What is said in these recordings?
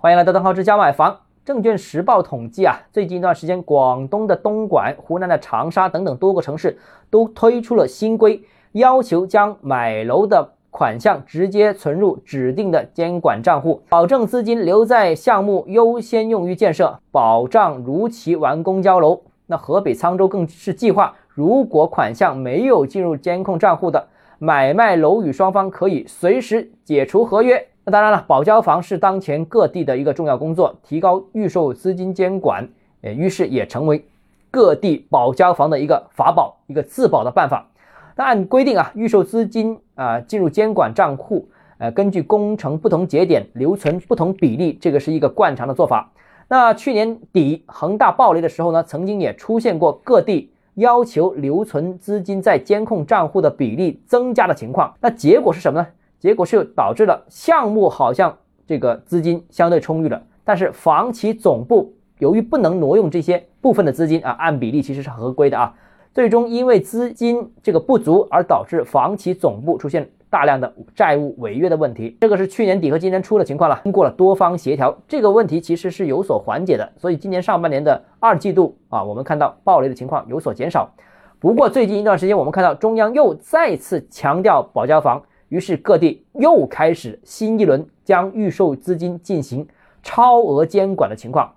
欢迎来到邓浩之家买房。证券时报统计啊，最近一段时间，广东的东莞、湖南的长沙等等多个城市都推出了新规，要求将买楼的款项直接存入指定的监管账户，保证资金留在项目优先用于建设，保障如期完工交楼。那河北沧州更是计划，如果款项没有进入监控账户的买卖楼宇双方可以随时解除合约。那当然了，保交房是当前各地的一个重要工作，提高预售资金监管，呃，于是也成为各地保交房的一个法宝、一个自保的办法。那按规定啊，预售资金啊进入监管账户，呃，根据工程不同节点留存不同比例，这个是一个惯常的做法。那去年底恒大暴雷的时候呢，曾经也出现过各地要求留存资金在监控账户的比例增加的情况。那结果是什么呢？结果是导致了项目好像这个资金相对充裕了，但是房企总部由于不能挪用这些部分的资金啊，按比例其实是合规的啊，最终因为资金这个不足而导致房企总部出现大量的债务违约的问题。这个是去年底和今年初的情况了。经过了多方协调，这个问题其实是有所缓解的。所以今年上半年的二季度啊，我们看到暴雷的情况有所减少。不过最近一段时间，我们看到中央又再次强调保交房。于是各地又开始新一轮将预售资金进行超额监管的情况。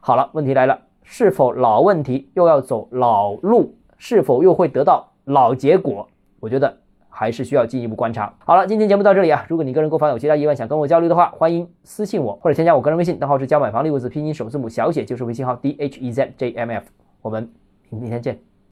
好了，问题来了，是否老问题又要走老路？是否又会得到老结果？我觉得还是需要进一步观察。好了，今天节目到这里啊。如果你个人购房有其他疑问想跟我交流的话，欢迎私信我或者添加我个人微信，账号是教买房六个字拼音首字母小写就是微信号 d h e z j m f。我们明天见。